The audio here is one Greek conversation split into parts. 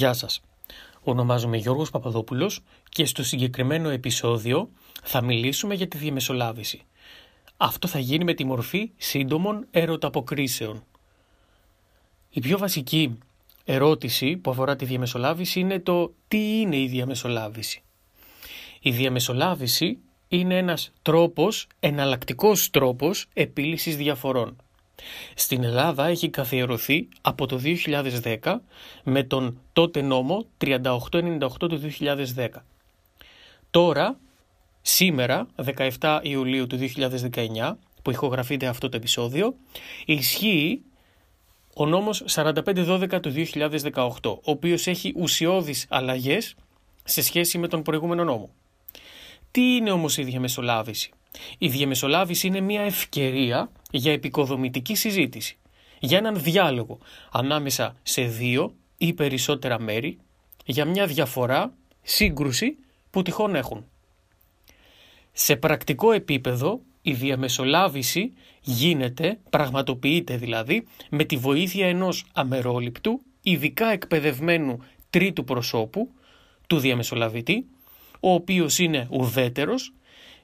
Γεια σας. Ονομάζομαι Γιώργος Παπαδόπουλος και στο συγκεκριμένο επεισόδιο θα μιλήσουμε για τη διαμεσολάβηση. Αυτό θα γίνει με τη μορφή σύντομων ερωταποκρίσεων. Η πιο βασική ερώτηση που αφορά τη διαμεσολάβηση είναι το τι είναι η διαμεσολάβηση. Η διαμεσολάβηση είναι ένας τρόπος, εναλλακτικός τρόπος επίλυσης διαφορών. Στην Ελλάδα έχει καθιερωθεί από το 2010 με τον τότε νόμο 3898 του 2010. Τώρα, σήμερα, 17 Ιουλίου του 2019, που ηχογραφείται αυτό το επεισόδιο, ισχύει ο νόμος 4512 του 2018, ο οποίος έχει ουσιώδεις αλλαγές σε σχέση με τον προηγούμενο νόμο. Τι είναι όμως η διαμεσολάβηση; Η διαμεσολάβηση είναι μια ευκαιρία για επικοδομητική συζήτηση, για έναν διάλογο ανάμεσα σε δύο ή περισσότερα μέρη, για μια διαφορά, σύγκρουση που τυχόν έχουν. Σε πρακτικό επίπεδο η διαμεσολάβηση γίνεται, πραγματοποιείται δηλαδή, με τη βοήθεια ενός αμερόληπτου, ειδικά εκπαιδευμένου τρίτου προσώπου, του διαμεσολαβητή, ο οποίος είναι ουδέτερος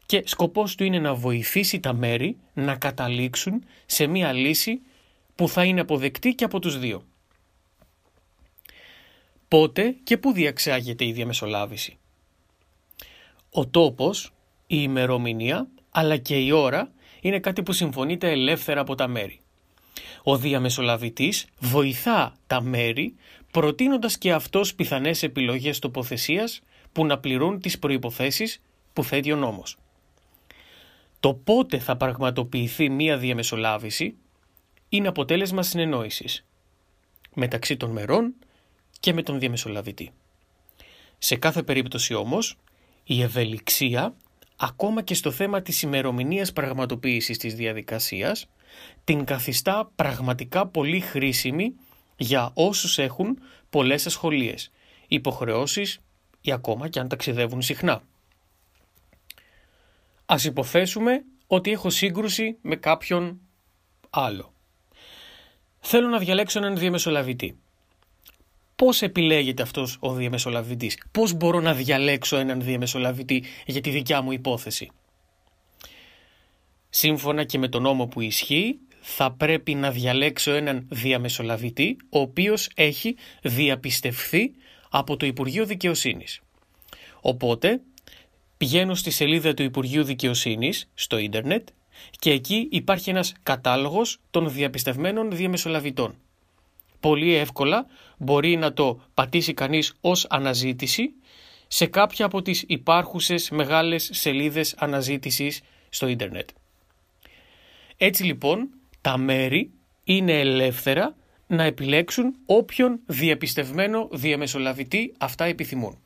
και σκοπός του είναι να βοηθήσει τα μέρη να καταλήξουν σε μία λύση που θα είναι αποδεκτή και από τους δύο. Πότε και πού διαξάγεται η διαμεσολάβηση. Ο τόπος, η ημερομηνία αλλά και η ώρα είναι κάτι που συμφωνείται ελεύθερα από τα μέρη. Ο διαμεσολαβητής βοηθά τα μέρη προτείνοντας και αυτός πιθανές επιλογές τοποθεσίας που να πληρούν τις προϋποθέσεις που θέτει ο νόμος. Το πότε θα πραγματοποιηθεί μία διαμεσολάβηση είναι αποτέλεσμα συνεννόησης μεταξύ των μερών και με τον διαμεσολαβητή. Σε κάθε περίπτωση όμως, η ευελιξία, ακόμα και στο θέμα της ημερομηνίας πραγματοποίησης της διαδικασίας, την καθιστά πραγματικά πολύ χρήσιμη για όσους έχουν πολλές ασχολίες, υποχρεώσεις ή ακόμα και αν ταξιδεύουν συχνά. Ας υποθέσουμε ότι έχω σύγκρουση με κάποιον άλλο. Θέλω να διαλέξω έναν διαμεσολαβητή. Πώς επιλέγεται αυτός ο διαμεσολαβητής; Πώς μπορώ να διαλέξω έναν διαμεσολαβητή για τη δικιά μου υπόθεση; Σύμφωνα και με τον νόμο που ισχύει, θα πρέπει να διαλέξω έναν διαμεσολαβητή, ο οποίος έχει διαπιστευθεί από το Υπουργείο Δικαιοσύνης. Οπότε πηγαίνω στη σελίδα του Υπουργείου Δικαιοσύνης στο ίντερνετ και εκεί υπάρχει ένας κατάλογος των διαπιστευμένων διαμεσολαβητών. Πολύ εύκολα μπορεί να το πατήσει κανείς ως αναζήτηση σε κάποια από τις υπάρχουσες μεγάλες σελίδες αναζήτησης στο ίντερνετ. Έτσι λοιπόν τα μέρη είναι ελεύθερα να επιλέξουν όποιον διαπιστευμένο διαμεσολαβητή αυτά επιθυμούν.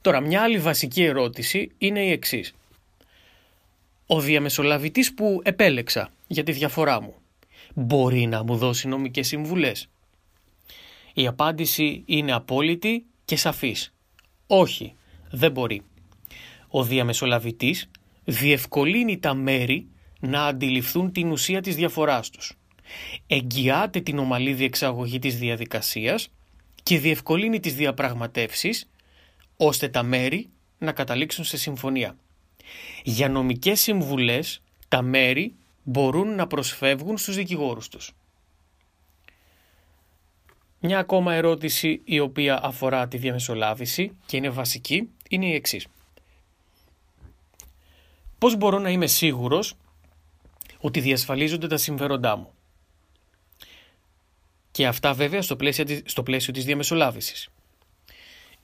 Τώρα, μια άλλη βασική ερώτηση είναι η εξής. Ο διαμεσολαβητής που επέλεξα για τη διαφορά μου μπορεί να μου δώσει νομικές συμβουλές; Η απάντηση είναι απόλυτη και σαφής. Όχι, δεν μπορεί. Ο διαμεσολαβητής διευκολύνει τα μέρη να αντιληφθούν την ουσία της διαφοράς τους. Εγγυάται την ομαλή διεξαγωγή της διαδικασίας και διευκολύνει τις διαπραγματεύσεις ώστε τα μέρη να καταλήξουν σε συμφωνία. Για νομικές συμβουλές τα μέρη μπορούν να προσφεύγουν στους δικηγόρους τους. Μια ακόμα ερώτηση η οποία αφορά τη διαμεσολάβηση και είναι βασική είναι η εξής. Πώς μπορώ να είμαι σίγουρος ότι διασφαλίζονται τα συμφέροντά μου; Και αυτά βέβαια στο πλαίσιο, στο πλαίσιο της διαμεσολάβησης.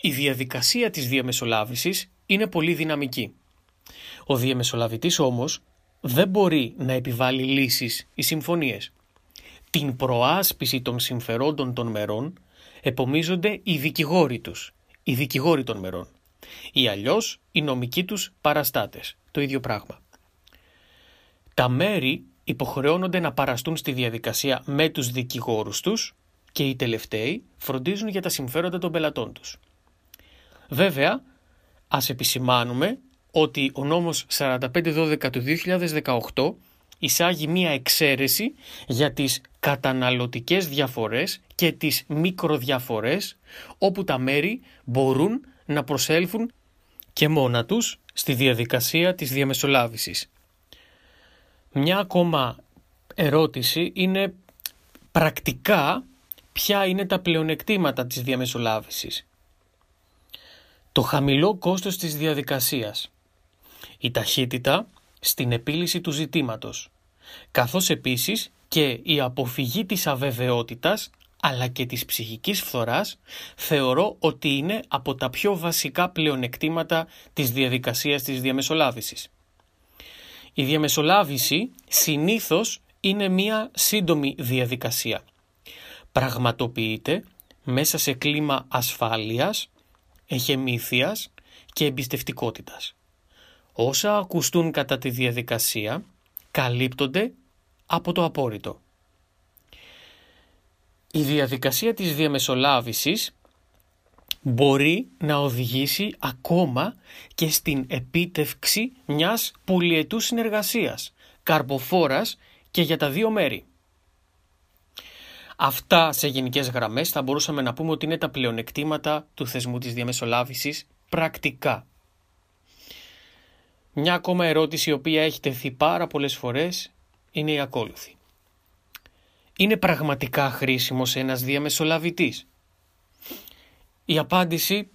Η διαδικασία της διαμεσολάβησης είναι πολύ δυναμική. Ο διαμεσολαβητής όμως δεν μπορεί να επιβάλλει λύσεις ή συμφωνίες. Την προάσπιση των συμφερόντων των μερών επομίζονται οι δικηγόροι τους, οι δικηγόροι των μερών ή αλλιώς οι νομικοί τους παραστάτες, το ίδιο πράγμα. Τα μέρη υποχρεώνονται να παραστούν στη διαδικασία με τους δικηγόρους τους και οι τελευταίοι φροντίζουν για τα συμφέροντα των πελατών τους. Βέβαια, ας επισημάνουμε ότι ο νόμος 4512 του 2018 εισάγει μία εξαίρεση για τις καταναλωτικές διαφορές και τις μικροδιαφορές όπου τα μέρη μπορούν να προσέλθουν και μόνα τους στη διαδικασία της διαμεσολάβησης. Μια ακόμα ερώτηση είναι πρακτικά ποια είναι τα πλεονεκτήματα της διαμεσολάβησης. Το χαμηλό κόστος της διαδικασίας. Η ταχύτητα στην επίλυση του ζητήματος. Καθώς επίσης και η αποφυγή της αβεβαιότητας αλλά και της ψυχικής φθοράς θεωρώ ότι είναι από τα πιο βασικά πλεονεκτήματα της διαδικασίας της διαμεσολάβησης. Η διαμεσολάβηση συνήθως είναι μία σύντομη διαδικασία. Πραγματοποιείται μέσα σε κλίμα ασφάλειας, εχεμήθειας και εμπιστευτικότητας. Όσα ακουστούν κατά τη διαδικασία καλύπτονται από το απόρριτο. Η διαδικασία της διαμεσολάβησης μπορεί να οδηγήσει ακόμα και στην επίτευξη μιας πολυετούς συνεργασίας, καρποφόρας και για τα δύο μέρη. Αυτά σε γενικές γραμμές θα μπορούσαμε να πούμε ότι είναι τα πλεονεκτήματα του θεσμού της διαμεσολάβησης πρακτικά. Μια ακόμα ερώτηση η οποία έχει τεθεί πάρα πολλές φορές είναι η ακόλουθη. Είναι πραγματικά χρήσιμος ένας διαμεσολαβητής; Η απάντηση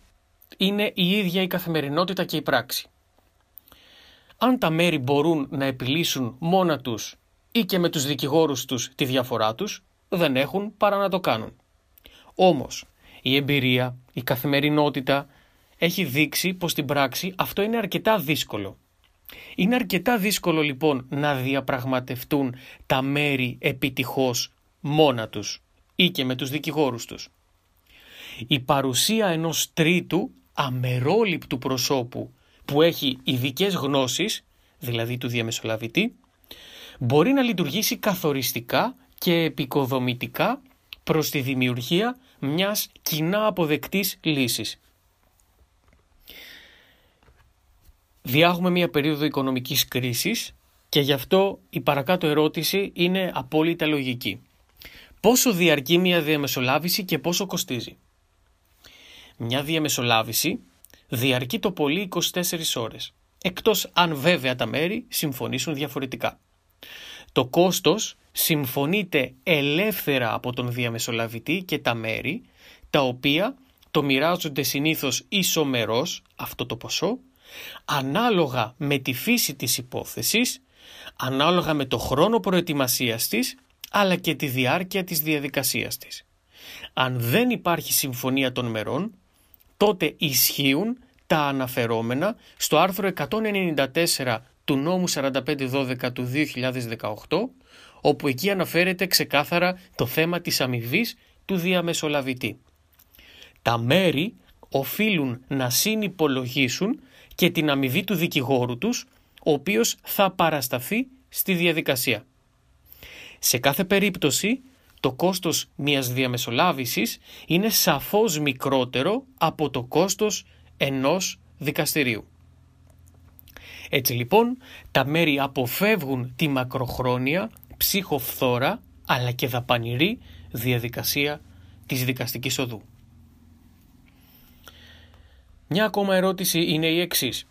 είναι η ίδια η καθημερινότητα και η πράξη. Αν τα μέρη μπορούν να επιλύσουν μόνα τους ή και με τους δικηγόρους τους τη διαφορά τους, δεν έχουν παρά να το κάνουν. Όμως, η εμπειρία, η καθημερινότητα έχει δείξει πως στην πράξη αυτό είναι αρκετά δύσκολο. Είναι αρκετά δύσκολο λοιπόν να διαπραγματευτούν τα μέρη επιτυχώς μόνα τους ή και με τους δικηγόρους τους. Η παρουσία ενός τρίτου αμερόληπτου προσώπου που έχει ειδικές γνώσεις, δηλαδή του διαμεσολαβητή, μπορεί να λειτουργήσει καθοριστικά και επικοδομητικά προς τη δημιουργία μιας κοινά αποδεκτής λύσης. Διάγουμε μια περίοδο οικονομικής κρίσης και γι' αυτό η παρακάτω ερώτηση είναι απόλυτα λογική. Πόσο διαρκεί μια διαμεσολάβηση και πόσο κοστίζει; Μια διαμεσολάβηση διαρκεί το πολύ 24 ώρες, εκτός αν βέβαια τα μέρη συμφωνήσουν διαφορετικά. Το κόστος συμφωνείται ελεύθερα από τον διαμεσολαβητή και τα μέρη, τα οποία το μοιράζονται συνήθως ισομερός αυτό το ποσό, ανάλογα με τη φύση της υπόθεσης, ανάλογα με το χρόνο προετοιμασίας της, αλλά και τη διάρκεια της διαδικασίας της. Αν δεν υπάρχει συμφωνία των μερών, τότε ισχύουν τα αναφερόμενα στο άρθρο 194 του νόμου 4512 του 2018, όπου εκεί αναφέρεται ξεκάθαρα το θέμα της αμοιβής του διαμεσολαβητή. Τα μέρη οφείλουν να συνυπολογίσουν και την αμοιβή του δικηγόρου τους, ο οποίος θα παρασταθεί στη διαδικασία. Σε κάθε περίπτωση, το κόστος μιας διαμεσολάβησης είναι σαφώς μικρότερο από το κόστος ενός δικαστηρίου. Έτσι λοιπόν, τα μέρη αποφεύγουν τη μακροχρόνια, ψυχοφθόρα, αλλά και δαπανηρή διαδικασία της δικαστικής οδού. Μια ακόμα ερώτηση είναι η εξής.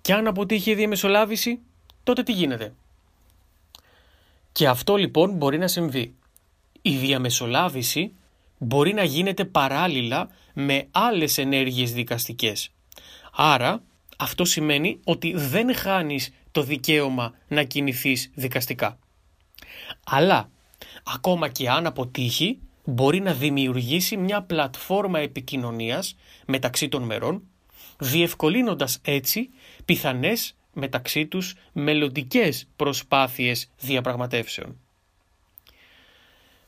Κι αν αποτύχει η διαμεσολάβηση, τότε τι γίνεται; Και αυτό λοιπόν μπορεί να συμβεί. Η διαμεσολάβηση μπορεί να γίνεται παράλληλα με άλλες ενέργειες δικαστικές. Άρα αυτό σημαίνει ότι δεν χάνεις το δικαίωμα να κινηθείς δικαστικά. Αλλά ακόμα και αν αποτύχει μπορεί να δημιουργήσει μια πλατφόρμα επικοινωνίας μεταξύ των μερών διευκολύνοντας έτσι πιθανές μεταξύ τους μελλοντικές προσπάθειες διαπραγματεύσεων.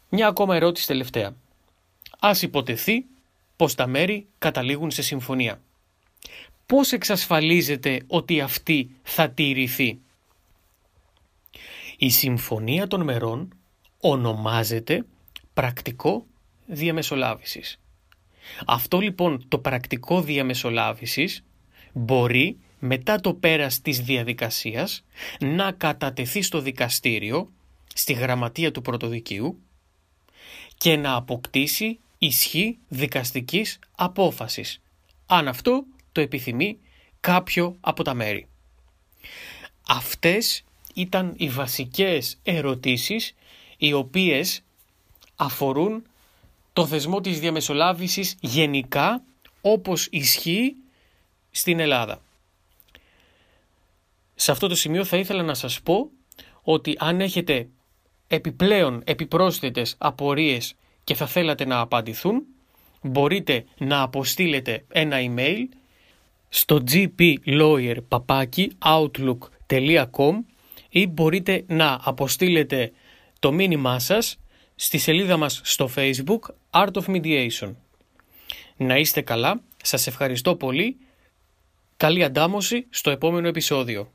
Μια ακόμα ερώτηση τελευταία. Ας υποτεθεί πως τα μέρη καταλήγουν σε συμφωνία. Πώς εξασφαλίζεται ότι αυτή θα τηρηθεί. Η συμφωνία των μερών ονομάζεται πρακτικό διαμεσολάβησης. Αυτό λοιπόν το πρακτικό διαμεσολάβησης μπορεί μετά το πέρας της διαδικασίας να κατατεθεί στο δικαστήριο, στη γραμματεία του πρωτοδικείου και να αποκτήσει ισχύ δικαστικής απόφασης, αν αυτό το επιθυμεί κάποιο από τα μέρη. Αυτές ήταν οι βασικές ερωτήσεις οι οποίες αφορούν το θεσμό της διαμεσολάβησης γενικά όπως ισχύει στην Ελλάδα. Σε αυτό το σημείο θα ήθελα να σας πω ότι αν έχετε επιπλέον επιπρόσθετες απορίες και θα θέλατε να απαντηθούν, μπορείτε να αποστείλετε ένα email στο gplawyer.outlook.com ή μπορείτε να αποστείλετε το μήνυμά σας στη σελίδα μας στο facebook Art of Mediation. Να είστε καλά, σας ευχαριστώ πολύ, καλή αντάμωση στο επόμενο επεισόδιο.